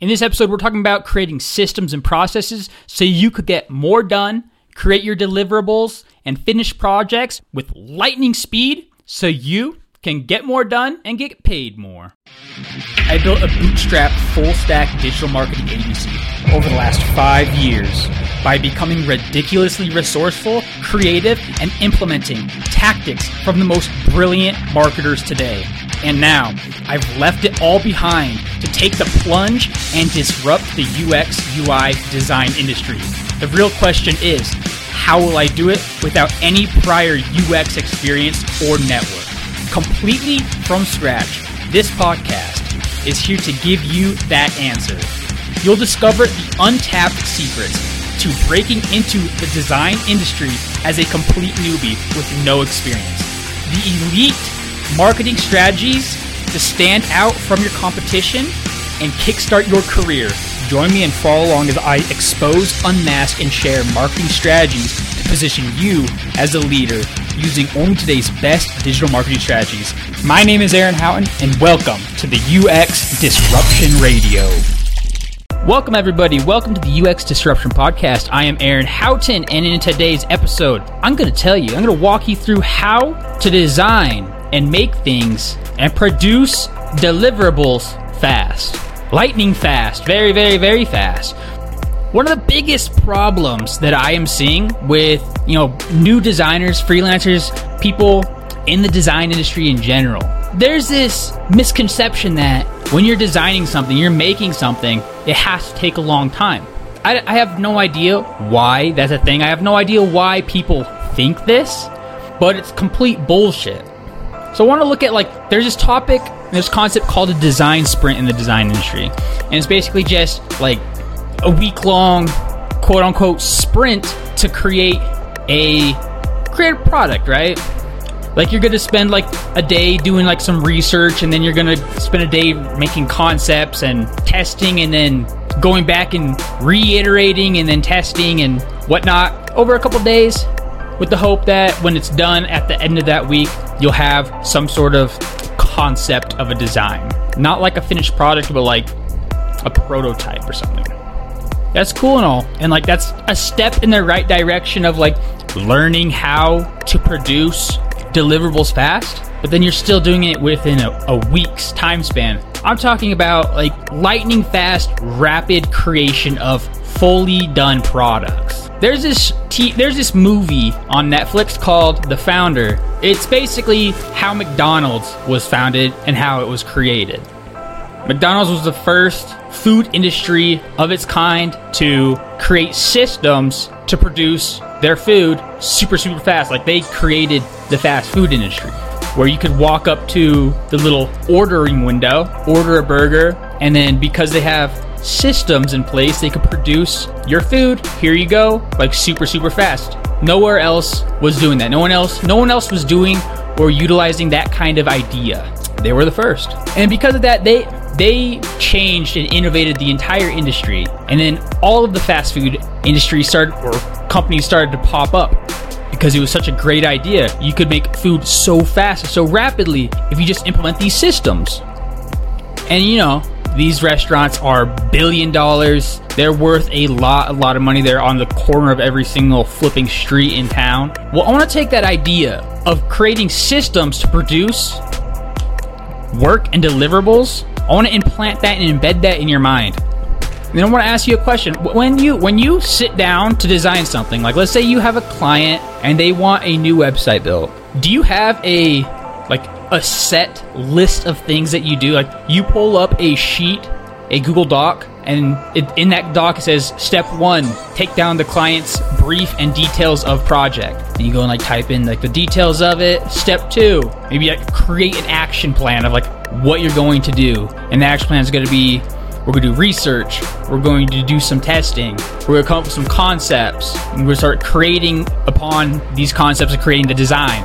In this episode, we're talking about creating systems and processes so you could get more done, create your deliverables, and finish projects with lightning speed so you can get more done and get paid more. I built a bootstrap full stack digital marketing agency over the last five years by becoming ridiculously resourceful, creative, and implementing tactics from the most brilliant marketers today. And now I've left it all behind to take the plunge and disrupt the UX UI design industry. The real question is how will I do it without any prior UX experience or network? Completely from scratch, this podcast is here to give you that answer. You'll discover the untapped secrets to breaking into the design industry as a complete newbie with no experience. The elite marketing strategies to stand out from your competition and kickstart your career. Join me and follow along as I expose, unmask, and share marketing strategies position you as a leader using only today's best digital marketing strategies. My name is Aaron Houghton, and welcome to the UX Disruption Radio. Welcome, everybody. Welcome to the UX Disruption Podcast. I am Aaron Houghton, and in today's episode, I'm going to tell you, I'm going to walk you through how to design and make things and produce deliverables fast. Lightning fast. Very, very, very fast. One of the biggest problems that I am seeing with, you know, new designers, freelancers, people in the design industry in general. There's this misconception that when you're designing something, you're making something, it has to take a long time. I, I have no idea why that's a thing. I have no idea why people think this, but it's complete bullshit. So I want to look at like there's this topic, this concept called a design sprint in the design industry, and it's basically just like a week long, quote unquote, sprint to create a create a product, right? Like you're gonna spend like a day doing like some research, and then you're gonna spend a day making concepts and testing, and then going back and reiterating, and then testing and whatnot over a couple days with the hope that when it's done at the end of that week, you'll have some sort of concept of a design. Not like a finished product, but like a prototype or something. That's cool and all. And like that's a step in the right direction of like learning how to produce deliverables fast, but then you're still doing it within a, a week's time span. I'm talking about like lightning fast, rapid creation of fully done products. There's this t- there's this movie on Netflix called The Founder. It's basically how McDonald's was founded and how it was created. McDonald's was the first food industry of its kind to create systems to produce their food super super fast. Like they created the fast food industry where you could walk up to the little ordering window, order a burger, and then because they have systems in place, they could produce your food. Here you go, like super super fast. Nowhere else was doing that. No one else no one else was doing or utilizing that kind of idea. They were the first. And because of that, they they changed and innovated the entire industry. And then all of the fast food industry started or companies started to pop up because it was such a great idea. You could make food so fast, so rapidly if you just implement these systems. And you know, these restaurants are billion dollars. They're worth a lot, a lot of money. They're on the corner of every single flipping street in town. Well, I want to take that idea of creating systems to produce work and deliverables. I want to implant that and embed that in your mind. Then I want to ask you a question. When you when you sit down to design something, like let's say you have a client and they want a new website built, do you have a like a set list of things that you do? Like you pull up a sheet, a Google Doc, and it, in that doc it says step one: take down the client's brief and details of project. And you go and like type in like the details of it. Step two: maybe like create an action plan of like what you're going to do, and the action plan is going to be we're going to do research. We're going to do some testing. We're going to come up with some concepts. And we're going to start creating upon these concepts and creating the design.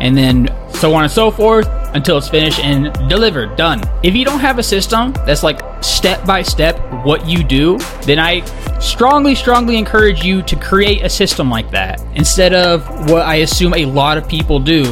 And then so on and so forth until it's finished and delivered, done. If you don't have a system that's like step by step what you do, then I strongly, strongly encourage you to create a system like that. Instead of what I assume a lot of people do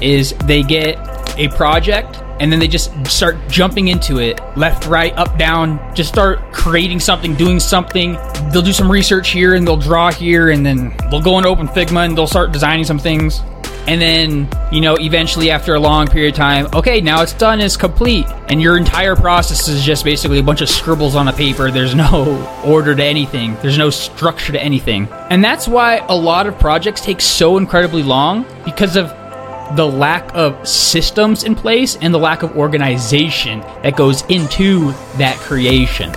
is they get a project and then they just start jumping into it left, right, up, down, just start creating something, doing something. They'll do some research here and they'll draw here and then they'll go into Open Figma and they'll start designing some things. And then, you know, eventually after a long period of time, okay, now it's done, it's complete. And your entire process is just basically a bunch of scribbles on a paper. There's no order to anything, there's no structure to anything. And that's why a lot of projects take so incredibly long because of the lack of systems in place and the lack of organization that goes into that creation.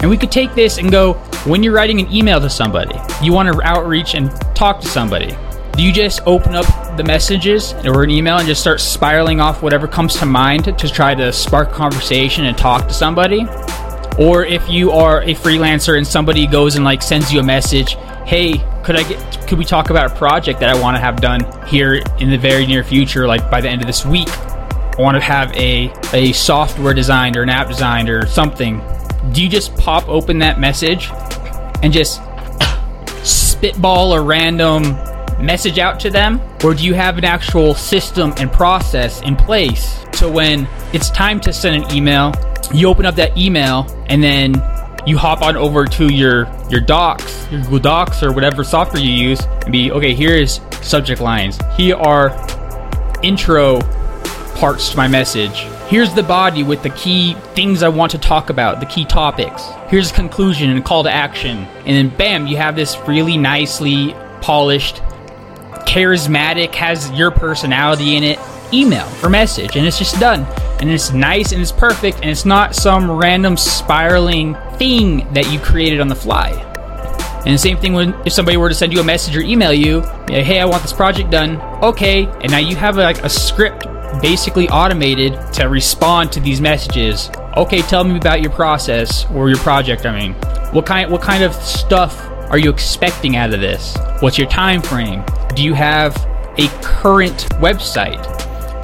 And we could take this and go when you're writing an email to somebody, you want to outreach and talk to somebody. Do you just open up the messages or an email and just start spiraling off whatever comes to mind to try to spark conversation and talk to somebody? Or if you are a freelancer and somebody goes and like sends you a message, hey, could I get could we talk about a project that I want to have done here in the very near future, like by the end of this week? I want to have a a software designed or an app designed or something. Do you just pop open that message and just spitball a random message out to them? Or do you have an actual system and process in place so when it's time to send an email, you open up that email and then you hop on over to your your docs, your Google Docs or whatever software you use and be okay, here is subject lines. Here are intro parts to my message. Here's the body with the key things I want to talk about, the key topics. Here's a conclusion and a call to action. And then bam, you have this really nicely polished charismatic, has your personality in it email or message, and it's just done. And it's nice and it's perfect, and it's not some random spiraling thing that you created on the fly. And the same thing when if somebody were to send you a message or email you, hey, I want this project done. Okay, and now you have like a script basically automated to respond to these messages. Okay, tell me about your process or your project. I mean, what kind what kind of stuff are you expecting out of this? What's your time frame? Do you have a current website?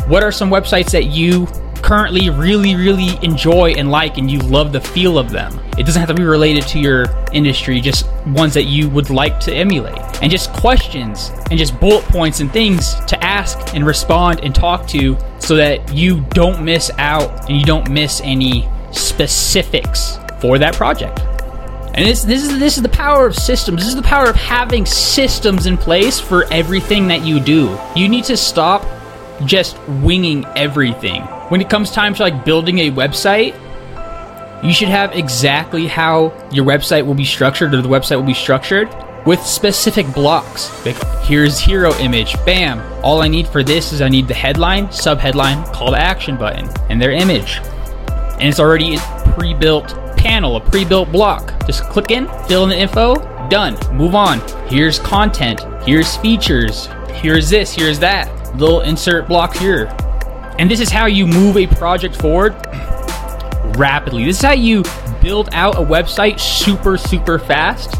What are some websites that you currently really, really enjoy and like and you love the feel of them? It doesn't have to be related to your industry, just ones that you would like to emulate. And just questions and just bullet points and things to ask and respond and talk to so that you don't miss out and you don't miss any specifics for that project. And this this is this is the power of systems. This is the power of having systems in place for everything that you do. You need to stop just winging everything. When it comes time to like building a website, you should have exactly how your website will be structured or the website will be structured with specific blocks. Like here's hero image, bam. All I need for this is I need the headline, subheadline, call to action button, and their image. And it's already a pre-built panel, a pre-built block. Just click in, fill in the info, done. Move on. Here's content. Here's features. Here's this. Here's that. Little insert block here. And this is how you move a project forward rapidly. This is how you build out a website super, super fast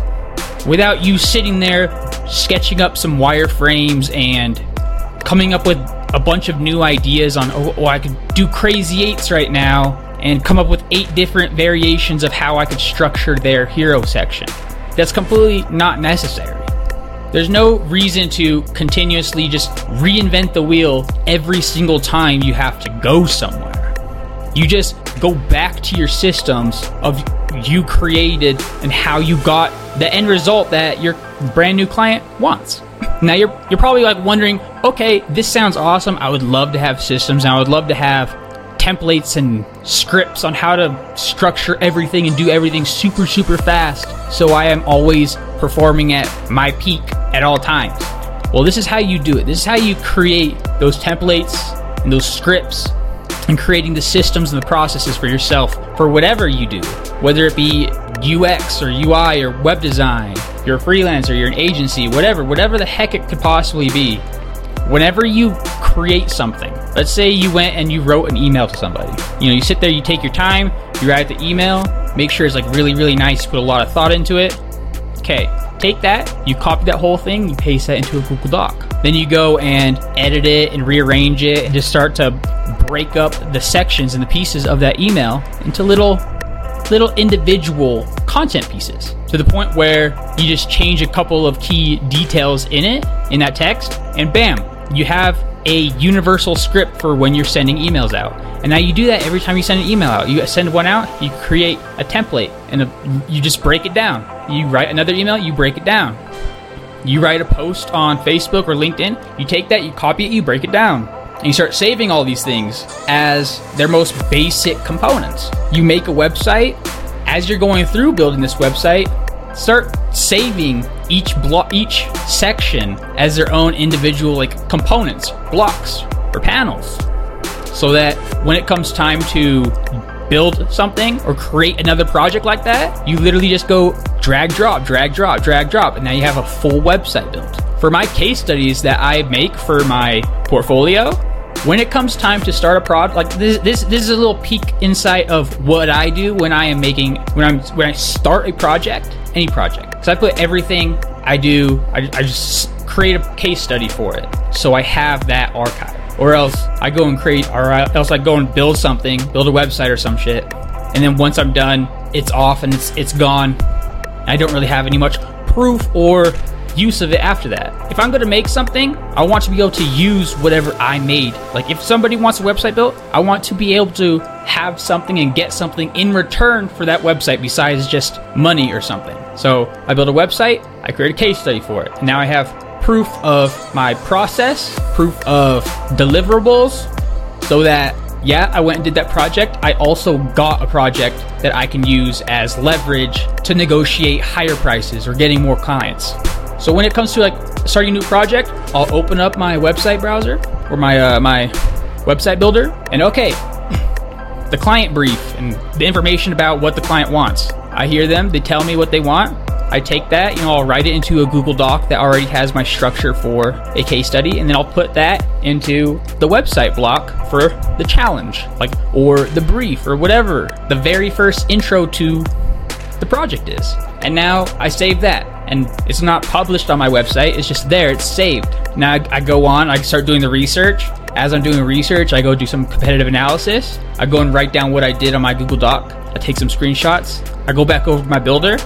without you sitting there sketching up some wireframes and coming up with a bunch of new ideas on, oh, oh I could do crazy eights right now and come up with eight different variations of how I could structure their hero section. That's completely not necessary. There's no reason to continuously just reinvent the wheel every single time you have to go somewhere. You just go back to your systems of you created and how you got the end result that your brand new client wants. Now you're you're probably like wondering, okay, this sounds awesome. I would love to have systems and I would love to have templates and scripts on how to structure everything and do everything super, super fast so I am always performing at my peak at all times. Well, this is how you do it. This is how you create those templates and those scripts and creating the systems and the processes for yourself for whatever you do, whether it be UX or UI or web design, you're a freelancer, you're an agency, whatever, whatever the heck it could possibly be. Whenever you create something. Let's say you went and you wrote an email to somebody. You know, you sit there, you take your time, you write the email, make sure it's like really, really nice, put a lot of thought into it. Okay, take that, you copy that whole thing, you paste that into a Google Doc. Then you go and edit it and rearrange it and just start to break up the sections and the pieces of that email into little little individual content pieces to the point where you just change a couple of key details in it in that text and bam you have a universal script for when you're sending emails out. And now you do that every time you send an email out. You send one out, you create a template, and a, you just break it down. You write another email, you break it down. You write a post on Facebook or LinkedIn, you take that, you copy it, you break it down. And you start saving all these things as their most basic components. You make a website. As you're going through building this website, start saving each block each section as their own individual like components blocks or panels. So that when it comes time to build something or create another project like that you literally just go drag drop drag drop drag drop and now you have a full website built. For my case studies that i make for my portfolio when it comes time to start a product like this this this is a little peek insight of what I do when I am making when I'm when I start a project any project. Because I put everything I do I, I just create a case study for it. So I have that archive. Or else I go and create or else I go and build something build a website or some shit and then once I'm done it's off and it's it's gone. I don't really have any much proof or use of it after that. If I'm going to make something, I want to be able to use whatever I made. Like if somebody wants a website built, I want to be able to have something and get something in return for that website besides just money or something. So I build a website, I create a case study for it. And now I have proof of my process, proof of deliverables, so that yeah, I went and did that project. I also got a project that I can use as leverage to negotiate higher prices or getting more clients. So when it comes to like starting a new project, I'll open up my website browser or my uh, my website builder, and okay, the client brief and the information about what the client wants. I hear them, they tell me what they want. I take that, you know, I'll write it into a Google Doc that already has my structure for a case study, and then I'll put that into the website block for the challenge, like, or the brief, or whatever the very first intro to the project is. And now I save that and it's not published on my website. It's just there. It's saved. Now I, go on. I start doing the research. As I'm doing research, I go do some competitive analysis. I go and write down what I did on my Google Doc. I take some screenshots. I go back over to my builder.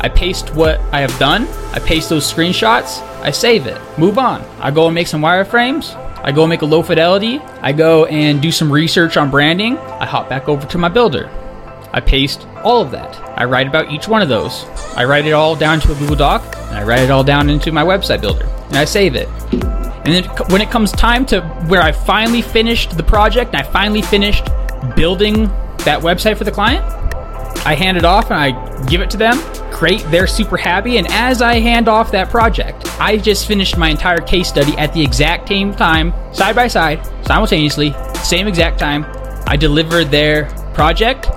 I paste what I have done. I paste those screenshots. I save it. Move on. I go and make some wireframes. I go and make a low fidelity. I go and do some research on branding. I hop back over to my builder. I paste all of that. I write about each one of those. I write it all down to a Google Doc, and I write it all down into my website builder, and I save it. And then when it comes time to where I finally finished the project and I finally finished building that website for the client, I hand it off and I give it to them. Great, they're super happy. And as I hand off that project, I just finished my entire case study at the exact same time, side by side, simultaneously, same exact time. I deliver their project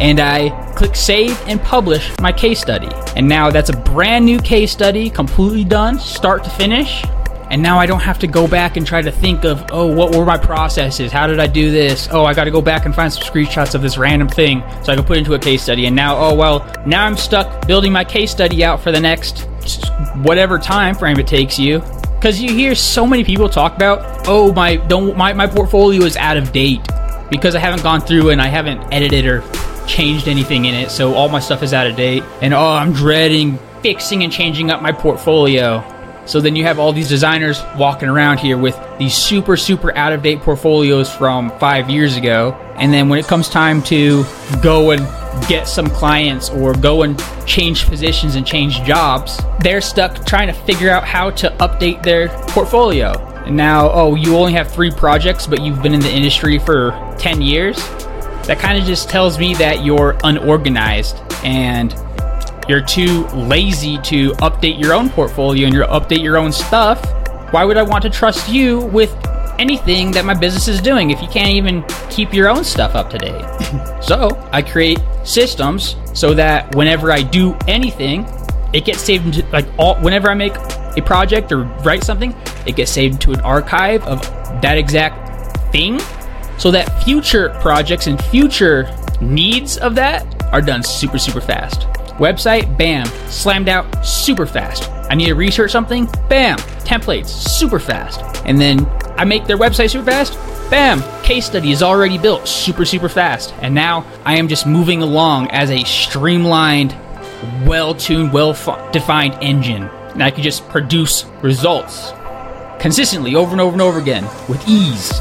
and I click save and publish my case study. And now that's a brand new case study, completely done, start to finish. And now I don't have to go back and try to think of, oh, what were my processes? How did I do this? Oh, I got to go back and find some screenshots of this random thing so I can put into a case study. And now, oh, well, now I'm stuck building my case study out for the next whatever time frame it takes you. Because you hear so many people talk about, oh, my don't my, my portfolio is out of date because I haven't gone through and I haven't edited or changed anything in it, so all my stuff is out of date. And oh, I'm dreading fixing and changing up my portfolio. So then you have all these designers walking around here with these super, super out of date portfolios from five years ago. And then when it comes time to go and get some clients or go and change positions and change jobs, they're stuck trying to figure out how to update their portfolio. And now, oh, you only have three projects, but you've been in the industry for 10 years that kind of just tells me that you're unorganized and you're too lazy to update your own portfolio and you update your own stuff. Why would I want to trust you with anything that my business is doing if you can't even keep your own stuff up to date? so I create systems so that whenever I do anything, it gets saved into like all whenever I make a project or write something, it gets saved to an archive of that exact thing so that future projects and future needs of that are done super, super fast. Website, bam, slammed out super fast. I need to research something, bam, templates, super fast. And then I make their website super fast, bam, case study is already built super, super fast. And now I am just moving along as a streamlined, well tuned, well defined engine. And I can just produce results consistently over and over and over again with ease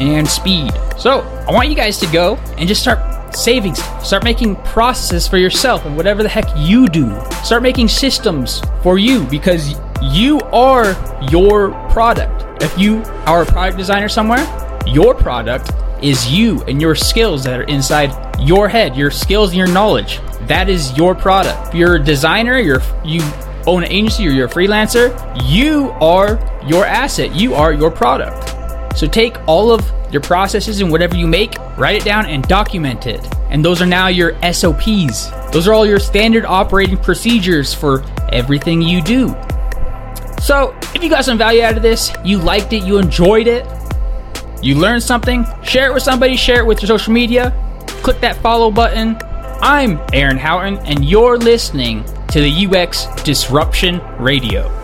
and speed. So, I want you guys to go and just start saving Start making processes for yourself and whatever the heck you do. Start making systems for you because you are your product. If you are a product designer somewhere, your product is you and your skills that are inside your head, your skills and your knowledge. That is your product. If you're a designer, you're you own an agency or you're a freelancer, you are your asset. You are your product. So take all of your processes and whatever you make, write it down and document it. And those are now your SOPs. Those are all your standard operating procedures for everything you do. So, if you got some value out of this, you liked it, you enjoyed it, you learned something, share it with somebody, share it with your social media, click that follow button. I'm Aaron Houghton, and you're listening to the UX Disruption Radio.